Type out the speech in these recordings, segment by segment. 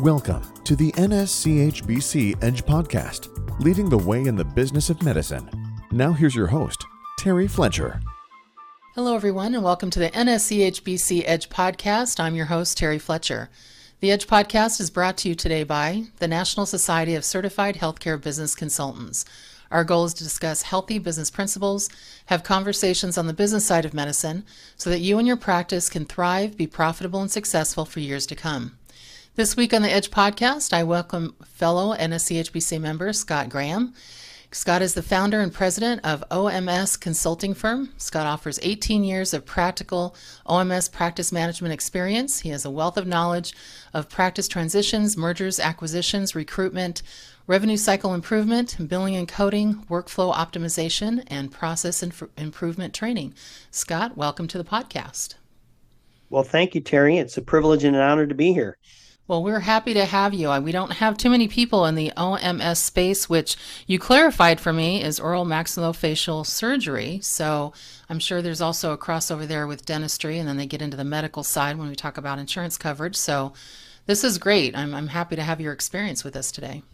Welcome to the NSCHBC Edge Podcast, leading the way in the business of medicine. Now, here's your host, Terry Fletcher. Hello, everyone, and welcome to the NSCHBC Edge Podcast. I'm your host, Terry Fletcher. The Edge Podcast is brought to you today by the National Society of Certified Healthcare Business Consultants. Our goal is to discuss healthy business principles, have conversations on the business side of medicine, so that you and your practice can thrive, be profitable, and successful for years to come. This week on the Edge podcast, I welcome fellow NSCHBC member Scott Graham. Scott is the founder and president of OMS Consulting Firm. Scott offers 18 years of practical OMS practice management experience. He has a wealth of knowledge of practice transitions, mergers, acquisitions, recruitment, revenue cycle improvement, billing and coding, workflow optimization, and process inf- improvement training. Scott, welcome to the podcast. Well, thank you, Terry. It's a privilege and an honor to be here. Well, we're happy to have you. We don't have too many people in the OMS space, which you clarified for me is oral maxillofacial surgery. So I'm sure there's also a crossover there with dentistry, and then they get into the medical side when we talk about insurance coverage. So this is great. I'm, I'm happy to have your experience with us today.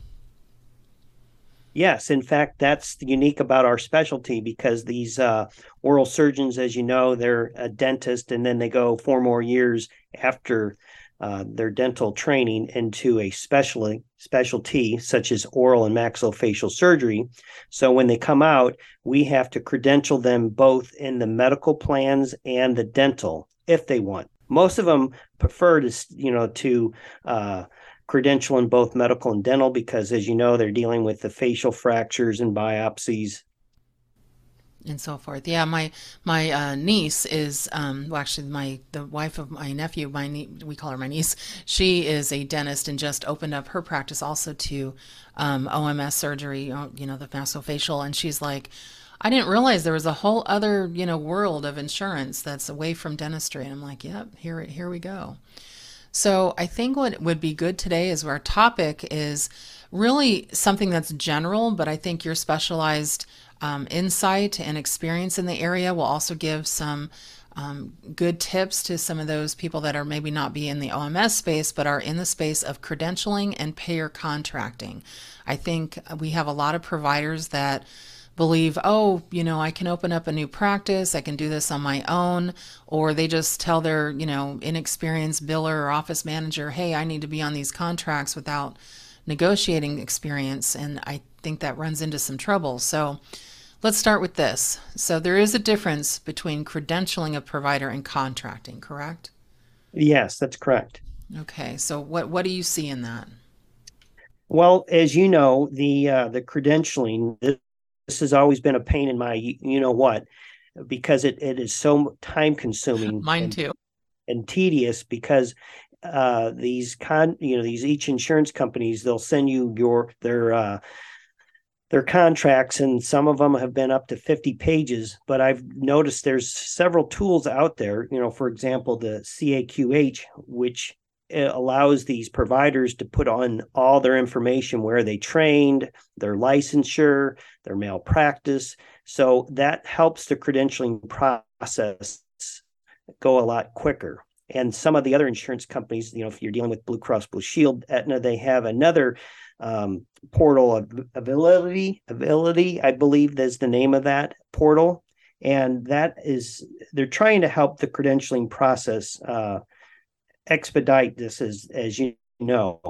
Yes, in fact, that's unique about our specialty because these uh, oral surgeons, as you know, they're a dentist, and then they go four more years after uh, their dental training into a specialty specialty such as oral and maxillofacial surgery. So when they come out, we have to credential them both in the medical plans and the dental if they want. Most of them prefer to you know to uh, credential in both medical and dental because, as you know, they're dealing with the facial fractures and biopsies and so forth. Yeah, my my uh, niece is um, well, actually my the wife of my nephew. My nie- we call her my niece. She is a dentist and just opened up her practice also to um, OMS surgery. You know, the maxillofacial, and she's like. I didn't realize there was a whole other, you know, world of insurance that's away from dentistry. And I'm like, yep, here, here we go. So I think what would be good today is our topic is really something that's general, but I think you're specialized um, insight and experience in the area will also give some um, good tips to some of those people that are maybe not be in the OMS space, but are in the space of credentialing and payer contracting. I think we have a lot of providers that believe, oh, you know, I can open up a new practice, I can do this on my own, or they just tell their, you know, inexperienced biller or office manager, hey, I need to be on these contracts without negotiating experience. And I think that runs into some trouble. So, Let's start with this. So there is a difference between credentialing a provider and contracting, correct? Yes, that's correct. Okay. So what what do you see in that? Well, as you know, the uh, the credentialing this has always been a pain in my you know what because it, it is so time consuming. Mine and, too. And tedious because uh, these con you know these each insurance companies they'll send you your their uh, their contracts and some of them have been up to 50 pages but i've noticed there's several tools out there you know for example the caqh which eh, allows these providers to put on all their information where they trained their licensure their malpractice. So that helps the credentialing process go a lot quicker and some of the other insurance companies you know if you're dealing with blue cross blue shield aetna they have another um, portal Availity Availity i believe is the name of that portal. And that is they're trying to help the credentialing process uh, expedite this as as you know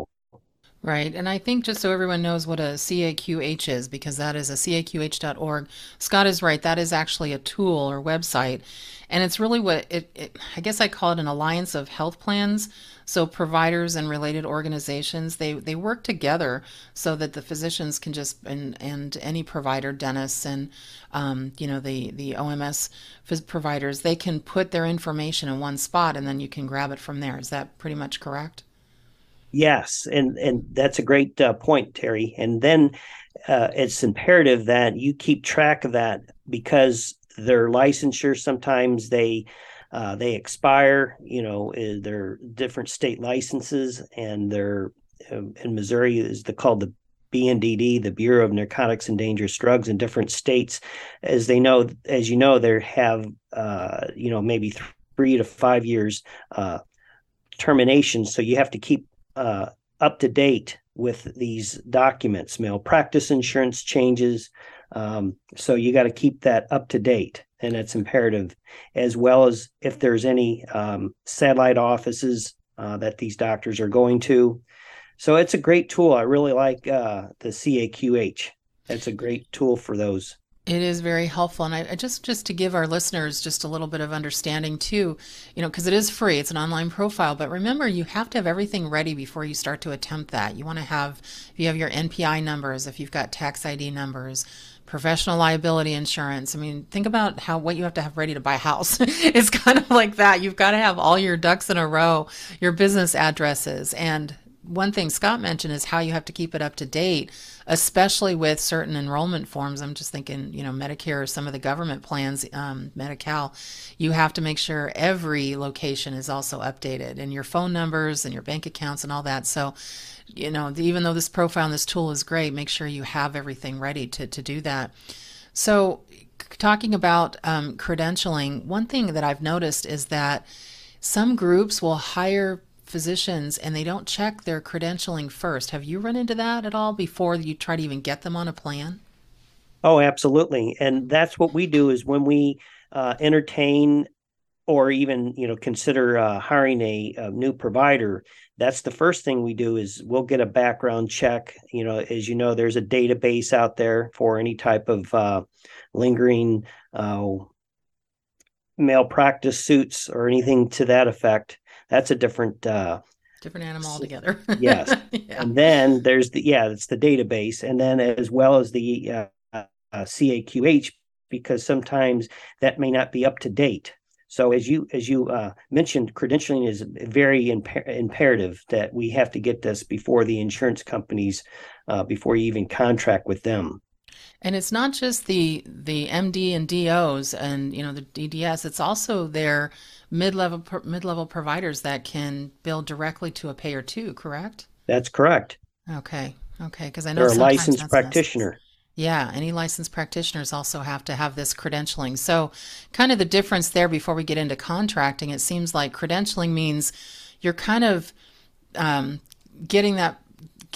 Right. And I think just so everyone knows what a CAQH is, because that is a caqh.org, Scott is right. That is actually a tool or website. And it's really what it, it, I guess I call it an alliance of health plans. So providers and related organizations, they, they work together so that the physicians can just, and, and any provider, dentists and, um, you know, the, the OMS providers, they can put their information in one spot and then you can grab it from there. Is that pretty much correct? Yes, and and that's a great uh, point, Terry. And then uh, it's imperative that you keep track of that because their licensure sometimes they uh, they expire. You know, eh, they're different state licenses, and they're um, in Missouri is the called the BNDD, the Bureau of Narcotics and Dangerous Drugs in different states, as they know, as you know, they have uh, you know maybe three to five years uh, termination. So you have to keep uh, up to date with these documents, malpractice insurance changes. Um, so you got to keep that up to date, and it's imperative, as well as if there's any um, satellite offices uh, that these doctors are going to. So it's a great tool. I really like uh, the CAQH. It's a great tool for those. It is very helpful, and I, just just to give our listeners just a little bit of understanding too, you know, because it is free. It's an online profile, but remember, you have to have everything ready before you start to attempt that. You want to have, if you have your NPI numbers, if you've got tax ID numbers, professional liability insurance. I mean, think about how what you have to have ready to buy a house. it's kind of like that. You've got to have all your ducks in a row, your business addresses, and one thing Scott mentioned is how you have to keep it up to date, especially with certain enrollment forms. I'm just thinking, you know, Medicare or some of the government plans, um, Medi-Cal, you have to make sure every location is also updated and your phone numbers and your bank accounts and all that. So, you know, even though this profile and this tool is great, make sure you have everything ready to, to do that. So, talking about um, credentialing, one thing that I've noticed is that some groups will hire physicians and they don't check their credentialing first. Have you run into that at all before you try to even get them on a plan? Oh, absolutely. And that's what we do is when we uh, entertain or even you know consider uh, hiring a, a, new provider that's the first thing we do is we'll get a background check you know as you know there's a database out there for any type of uh, lingering uh, malpractice suits or anything to that effect that's a different uh, different animal altogether. yes, yeah. and then there's the yeah, it's the database, and then as well as the uh, uh, CAQH because sometimes that may not be up to date. So as you as you uh, mentioned, credentialing is very imper- imperative that we have to get this before the insurance companies, uh, before you even contract with them. And it's not just the the MD and DOs and you know the DDS. It's also their mid-level mid-level providers that can bill directly to a payer too. Correct? That's correct. Okay. Okay. Because I know they're a licensed practitioner. Yeah, any licensed practitioners also have to have this credentialing. So, kind of the difference there before we get into contracting, it seems like credentialing means you're kind of um, getting that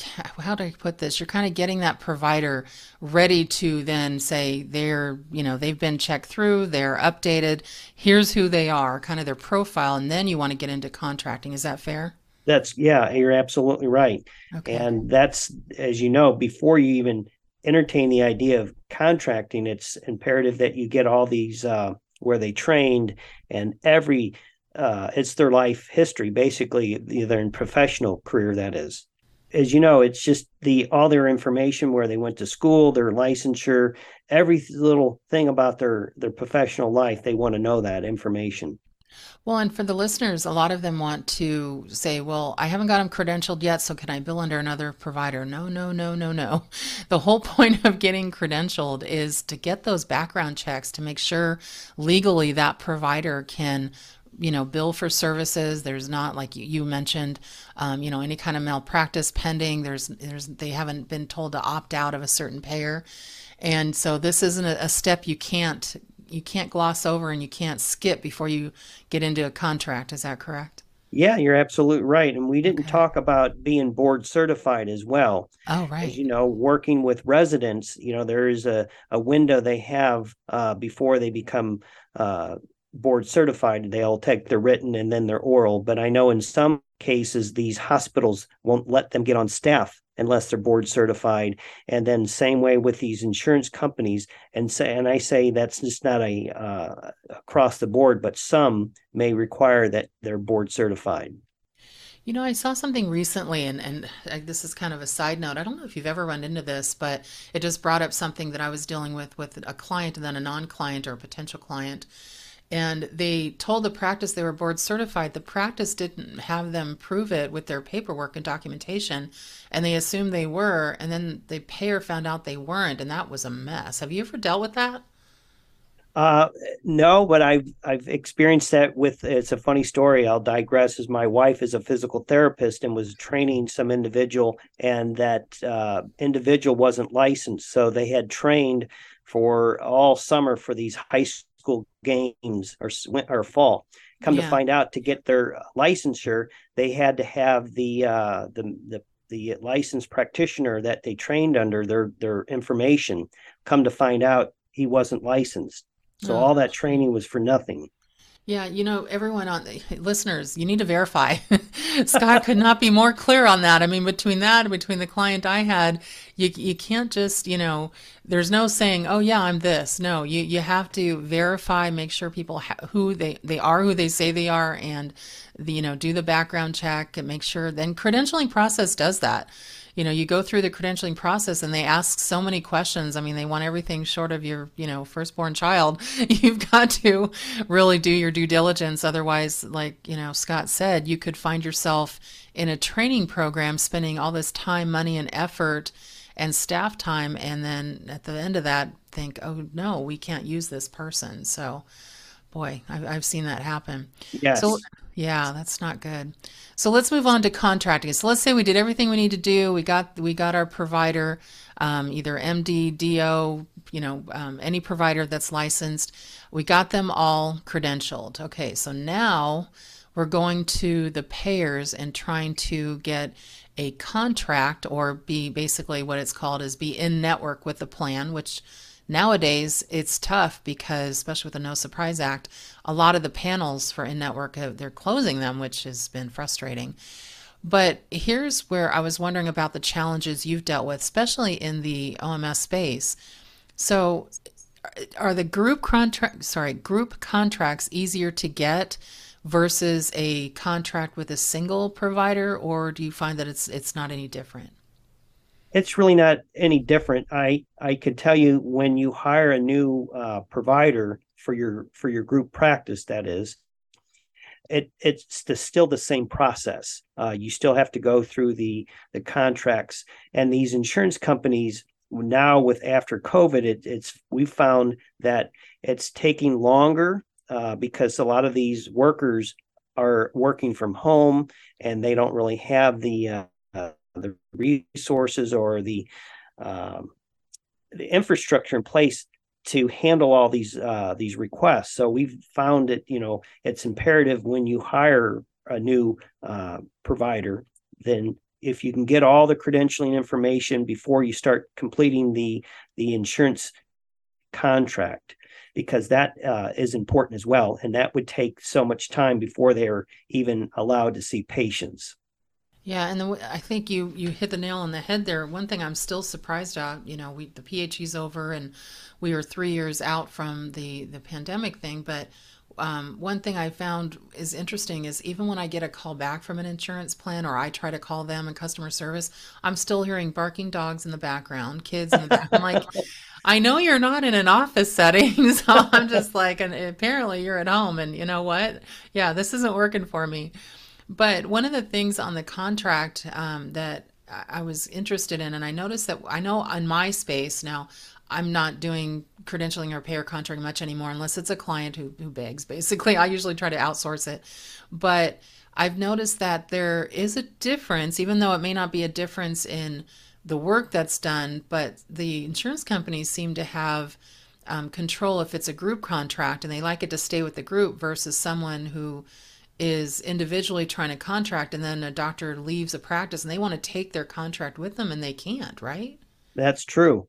how do I put this? You're kind of getting that provider ready to then say they're, you know, they've been checked through, they're updated, here's who they are, kind of their profile, and then you want to get into contracting. Is that fair? That's yeah, you're absolutely right. Okay. And that's as you know, before you even entertain the idea of contracting, it's imperative that you get all these uh, where they trained and every uh, it's their life history, basically, either in professional career that is as you know, it's just the all their information where they went to school, their licensure, every little thing about their their professional life. They want to know that information. Well, and for the listeners, a lot of them want to say, well, I haven't got them credentialed yet, so can I bill under another provider? No, no, no, no, no. The whole point of getting credentialed is to get those background checks to make sure legally that provider can you know bill for services there's not like you mentioned um, you know any kind of malpractice pending there's there's they haven't been told to opt out of a certain payer and so this isn't a, a step you can't you can't gloss over and you can't skip before you get into a contract is that correct yeah, you're absolutely right. And we didn't okay. talk about being board certified as well. Oh, right. As you know, working with residents, you know, there is a, a window they have uh, before they become uh, board certified, they'll take their written and then their oral. But I know in some cases, these hospitals won't let them get on staff unless they're board certified. And then same way with these insurance companies. And say, and I say that's just not a uh, across the board, but some may require that they're board certified. You know, I saw something recently, and, and this is kind of a side note. I don't know if you've ever run into this, but it just brought up something that I was dealing with with a client and then a non client or a potential client and they told the practice they were board certified. The practice didn't have them prove it with their paperwork and documentation, and they assumed they were, and then the payer found out they weren't, and that was a mess. Have you ever dealt with that? Uh, no, but I've I've experienced that with. It's a funny story. I'll digress. As my wife is a physical therapist and was training some individual, and that uh, individual wasn't licensed, so they had trained for all summer for these high school games or or fall. Come yeah. to find out, to get their licensure, they had to have the uh, the the the licensed practitioner that they trained under their their information come to find out he wasn't licensed so Oh. all that training was for nothing Yeah, you know, everyone on the listeners, you need to verify. Scott could not be more clear on that. I mean, between that and between the client I had, you you can't just, you know, there's no saying, "Oh yeah, I'm this." No, you you have to verify, make sure people ha- who they they are who they say they are and the, you know, do the background check and make sure then credentialing process does that. You know, you go through the credentialing process and they ask so many questions. I mean, they want everything short of your, you know, firstborn child. You've got to really do your due diligence. Otherwise, like, you know, Scott said, you could find yourself in a training program spending all this time, money, and effort and staff time. And then at the end of that, think, oh, no, we can't use this person. So, boy, I've, I've seen that happen. yes So, yeah, that's not good. So let's move on to contracting. So let's say we did everything we need to do. We got we got our provider, um, either MD, DO, you know, um, any provider that's licensed. We got them all credentialed. Okay, so now we're going to the payers and trying to get a contract or be basically what it's called is be in network with the plan, which Nowadays, it's tough because, especially with the No Surprise Act, a lot of the panels for in network uh, they're closing them, which has been frustrating. But here's where I was wondering about the challenges you've dealt with, especially in the OMS space. So, uh, are the group contract sorry group contracts easier to get versus a contract with a single provider, or do you find that it's it's not any different? It's really not any different. I I could tell you when you hire a new uh, provider for your for your group practice, that is, it it's the, still the same process. Uh, you still have to go through the the contracts, and these insurance companies now with after COVID, it, it's we found that it's taking longer uh, because a lot of these workers are working from home and they don't really have the uh, the resources or the um, the infrastructure in place to handle all these uh, these requests. So we've found that you know it's imperative when you hire a new uh, provider, then if you can get all the credentialing information before you start completing the the insurance contract, because that uh, is important as well, and that would take so much time before they are even allowed to see patients. Yeah, and the, I think you you hit the nail on the head there. One thing I'm still surprised at, you know, we the PHE's over and we are three years out from the the pandemic thing, but um, one thing I found is interesting is even when I get a call back from an insurance plan or I try to call them in customer service, I'm still hearing barking dogs in the background, kids in the back. I'm like, I know you're not in an office setting, so I'm just like, and apparently you're at home, and you know what? Yeah, this isn't working for me. But one of the things on the contract um, that I was interested in, and I noticed that I know on my space now, I'm not doing credentialing or payer contracting much anymore unless it's a client who, who begs. Basically, I usually try to outsource it. But I've noticed that there is a difference, even though it may not be a difference in the work that's done, but the insurance companies seem to have um, control if it's a group contract and they like it to stay with the group versus someone who is individually trying to contract and then a doctor leaves a practice and they want to take their contract with them and they can't, right? That's true.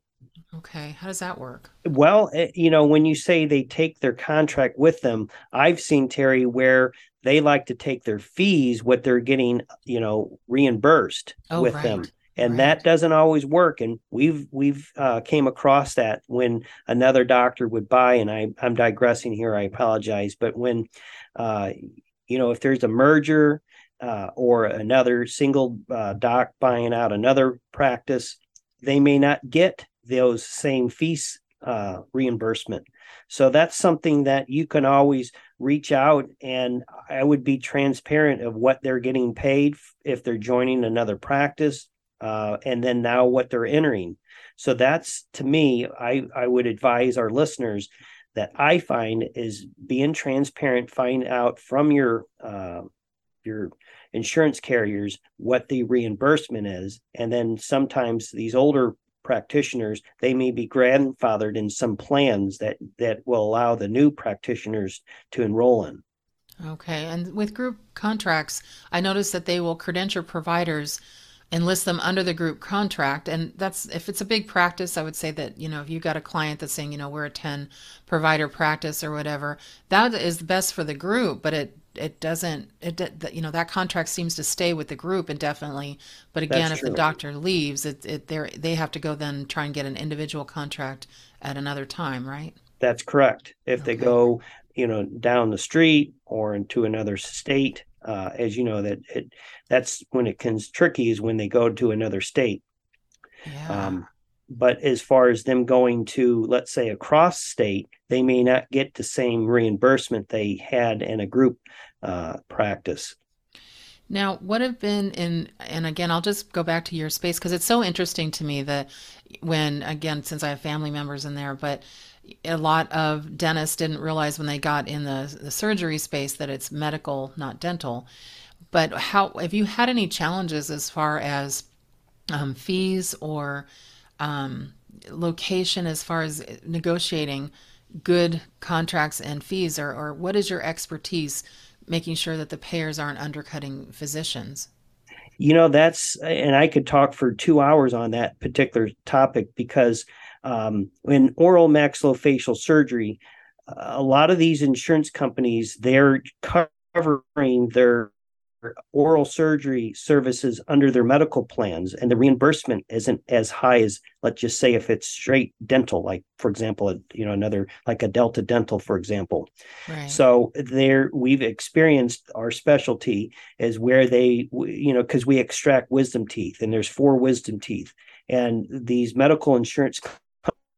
Okay, how does that work? Well, eh, you know, when you say they take their contract with them, I've seen Terry where they like to take their fees, what they're getting, you know, reimbursed Oh, with right. them. And right. that doesn't always work. And we've we've uh, came across that when another doctor would buy, and I I'm digressing here. I apologize, but when, uh, you know, if there's a merger uh, or another single uh, doc buying out another practice, they may not get those same fees uh, reimbursement. So that's something that you can always reach out and I would be transparent of what they're getting paid if they're joining another practice uh, and then now what they're entering. So that's to me, I, I would advise our listeners that I find is being transparent, find out from your uh, your insurance carriers what the reimbursement is, and then sometimes these older practitioners they may be grandfathered in some plans that that will allow the new practitioners to enroll in. Okay, and with group contracts, I noticed that they will credential providers enlist them under the group contract and that's if it's a big practice i would say that you know if you've got a client that's saying you know we're a 10 provider practice or whatever that is best for the group but it it doesn't it you know that contract seems to stay with the group indefinitely but again that's if true. the doctor leaves it, it they they have to go then try and get an individual contract at another time right that's correct if okay. they go you know down the street or into another state uh, as you know that it that's when it gets tricky is when they go to another state yeah. Um, but as far as them going to let's say across state they may not get the same reimbursement they had in a group uh, practice now what have been in and again i'll just go back to your space because it's so interesting to me that when again since i have family members in there but a lot of dentists didn't realize when they got in the, the surgery space that it's medical, not dental. But how have you had any challenges as far as um, fees or um, location as far as negotiating good contracts and fees, or, or what is your expertise making sure that the payers aren't undercutting physicians? You know, that's, and I could talk for two hours on that particular topic because um, in oral maxillofacial surgery, a lot of these insurance companies they're covering their oral surgery services under their medical plans and the reimbursement isn't as high as let's just say if it's straight dental like for example you know another like a delta dental for example right. so there we've experienced our specialty is where they you know because we extract wisdom teeth and there's four wisdom teeth and these medical insurance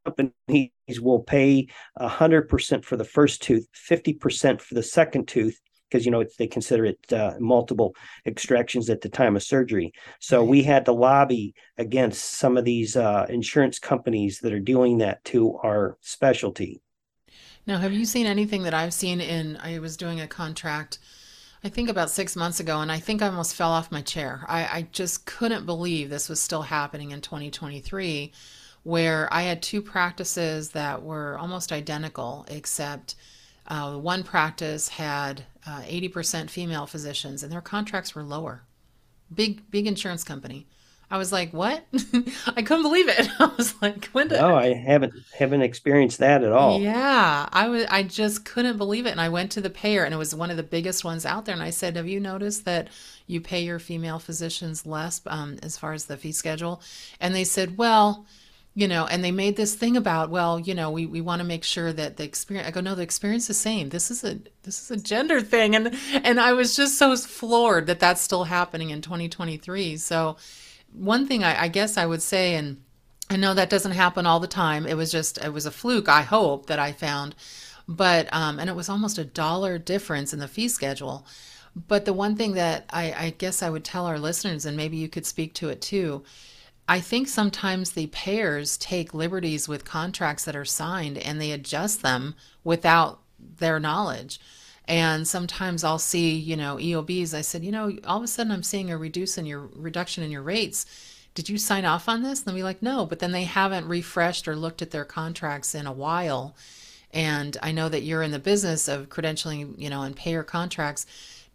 companies will pay 100% for the first tooth, 50% for the second tooth, because you know they consider it uh, multiple extractions at the time of surgery. So we had to lobby against some of these uh, insurance companies that are doing that to our specialty. Now, have you seen anything that I've seen in? I was doing a contract. I think about six months ago, and I think I almost fell off my chair. I, I just couldn't believe this was still happening in 2023 where I had two practices that were almost identical, except uh, one practice had uh, 80% female physicians and their contracts were lower. Big, big insurance company. I was like, "What?" I couldn't believe it. I was like, "When did?" No, I haven't haven't experienced that at all. Yeah, I was. I just couldn't believe it, and I went to the payer, and it was one of the biggest ones out there. And I said, "Have you noticed that you pay your female physicians less um, as far as the fee schedule?" And they said, "Well." You know and they made this thing about well you know we, we want to make sure that the experience i go no the experience is the same. This is a this is a gender thing. And and i was just so floored that that's still happening in 2023 so one thing I, I guess i would say and i know that doesn't happen all the time. It was just it was a fluke i hope that i found. But um and it was almost a dollar difference in the fee schedule. But the one thing that I, I guess i would tell our listeners and maybe you could speak to it too I think sometimes the payers take liberties with contracts that are signed and they adjust them without their knowledge. And sometimes I'll see, you know, EOBs. I said, you know, all of a sudden I'm seeing a reduce in your reduction in your rates. Did you sign off on this? And they'll be like, no, but then they haven't refreshed or looked at their contracts in a while. And I know that you're in the business of credentialing, you know, and payer contracts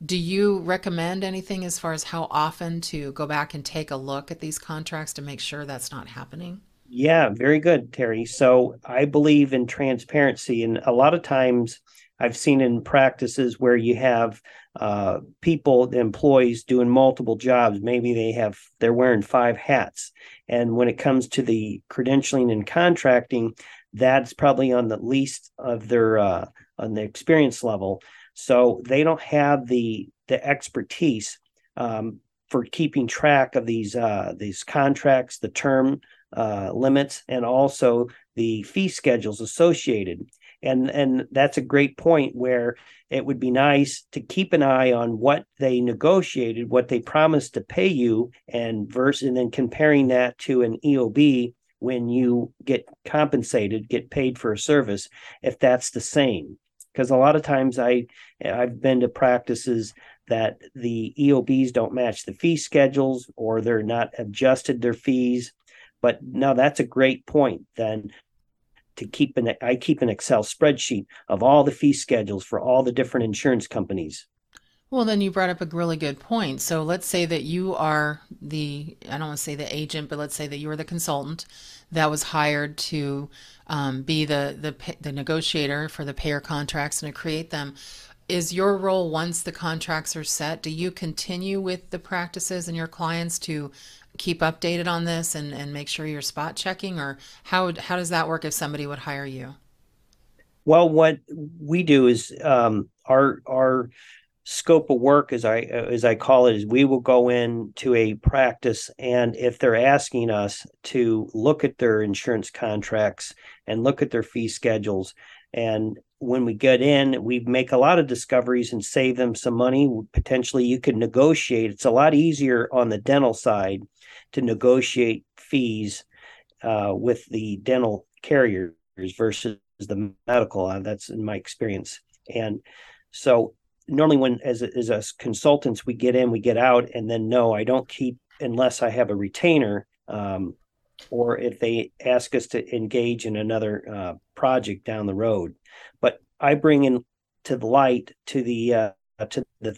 do you recommend anything as far as how often to go back and take a look at these contracts to make sure that's not happening? Yeah, very good, Terry. So I believe in transparency. And a lot of times I've seen in practices where you have uh, people, employees doing multiple jobs. Maybe they have, they're wearing five hats. And when it comes to the credentialing and contracting, that's probably on the least of their, uh, on the experience level. So they don't have the the expertise um, for keeping track of these uh, these contracts, the term uh, limits, and also the fee schedules associated. And and that's a great point where it would be nice to keep an eye on what they negotiated, what they promised to pay you, and verse, and then comparing that to an EOB when you get compensated, get paid for a service, if that's the same because a lot of times I I've been to practices that the EOBs don't match the fee schedules or they're not adjusted their fees. But now that's a great point then to keep an I keep an Excel spreadsheet of all the fee schedules for all the different insurance companies. Well, then you brought up a really good point. So let's say that you are the, I don't want to say the agent, but let's say that you are the consultant that was hired to um, be the, the, the negotiator for the payer contracts and to create them. Is your role once the contracts are set, do you continue with the practices and your clients to keep updated on this and, and make sure you're spot checking or how, how does that work if somebody would hire you? Well, what we do is um, our our scope of work, as I as I call it, is we will go in to a practice, and if they're asking us to look at their insurance contracts and look at their fee schedules, and when we get in, we make a lot of discoveries and save them some money. Potentially, you could negotiate. It's a lot easier on the dental side to negotiate fees uh, with the dental carriers versus the medical. Uh, that's in my experience, and so normally when as as us consultants we get in we get out and then no i don't keep unless i have a retainer um, or if they ask us to engage in another uh, project down the road. But i bring in to the light to the uh, to the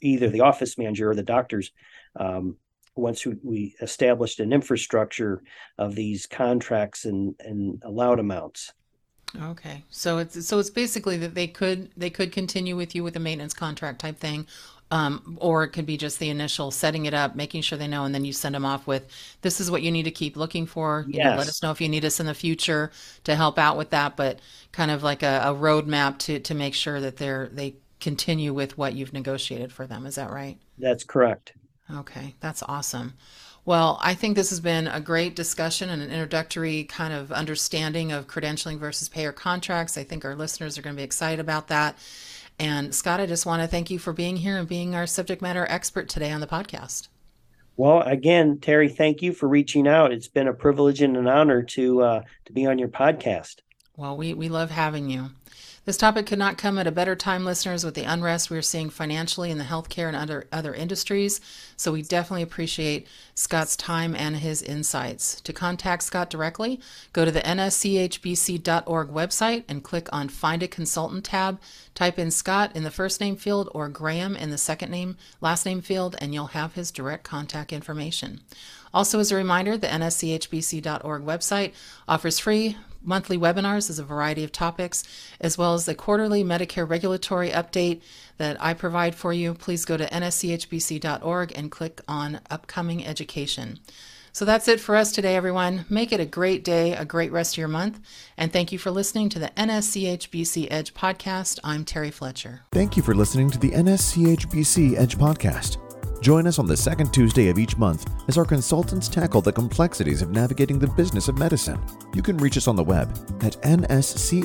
either the office manager or the doctors um, once we, established an infrastructure of these contracts and and allowed amounts Okay, so it's so it's basically that they could they could continue with you with a maintenance contract type thing, um, or it could be just the initial setting it up, making sure they know, and then you send them off with this is what you need to keep looking for. You know, let us know if you need us in the future to help out with that, but kind of like a, a roadmap to to make sure that they're they continue with what you've negotiated for them. Is that right? that's correct Okay, that's awesome. Well, I think this has been a great discussion and an introductory kind of understanding of credentialing versus payer contracts. I think our listeners are going to be excited about that. And Scott, I just want to thank you for being here and being our subject matter expert today on the podcast. Well, again, Terry, thank you for reaching out. It's been a privilege and an honor to uh, to be on your podcast. Well, we, we love having you. This topic could not come at a better time, listeners, with the unrest we're seeing financially in the healthcare and other, other industries. So we definitely appreciate Scott's time and his insights. To contact Scott directly, go to the nschbc.org website and click on Find a Consultant tab. Type in Scott in the first name field or Graham in the second name, last name field, and you'll have his direct contact information. Also, as a reminder, the nschbc.org website offers free monthly webinars as a variety of topics, as well as the quarterly Medicare regulatory update that I provide for you. Please go to nschbc.org and click on Upcoming Education. So that's it for us today, everyone. Make it a great day, a great rest of your month, and thank you for listening to the NSCHBC Edge podcast. I'm Terry Fletcher. Thank you for listening to the NSCHBC Edge podcast. Join us on the second Tuesday of each month as our consultants tackle the complexities of navigating the business of medicine. You can reach us on the web at nschbc.org,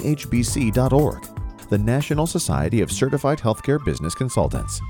the National Society of Certified Healthcare Business Consultants.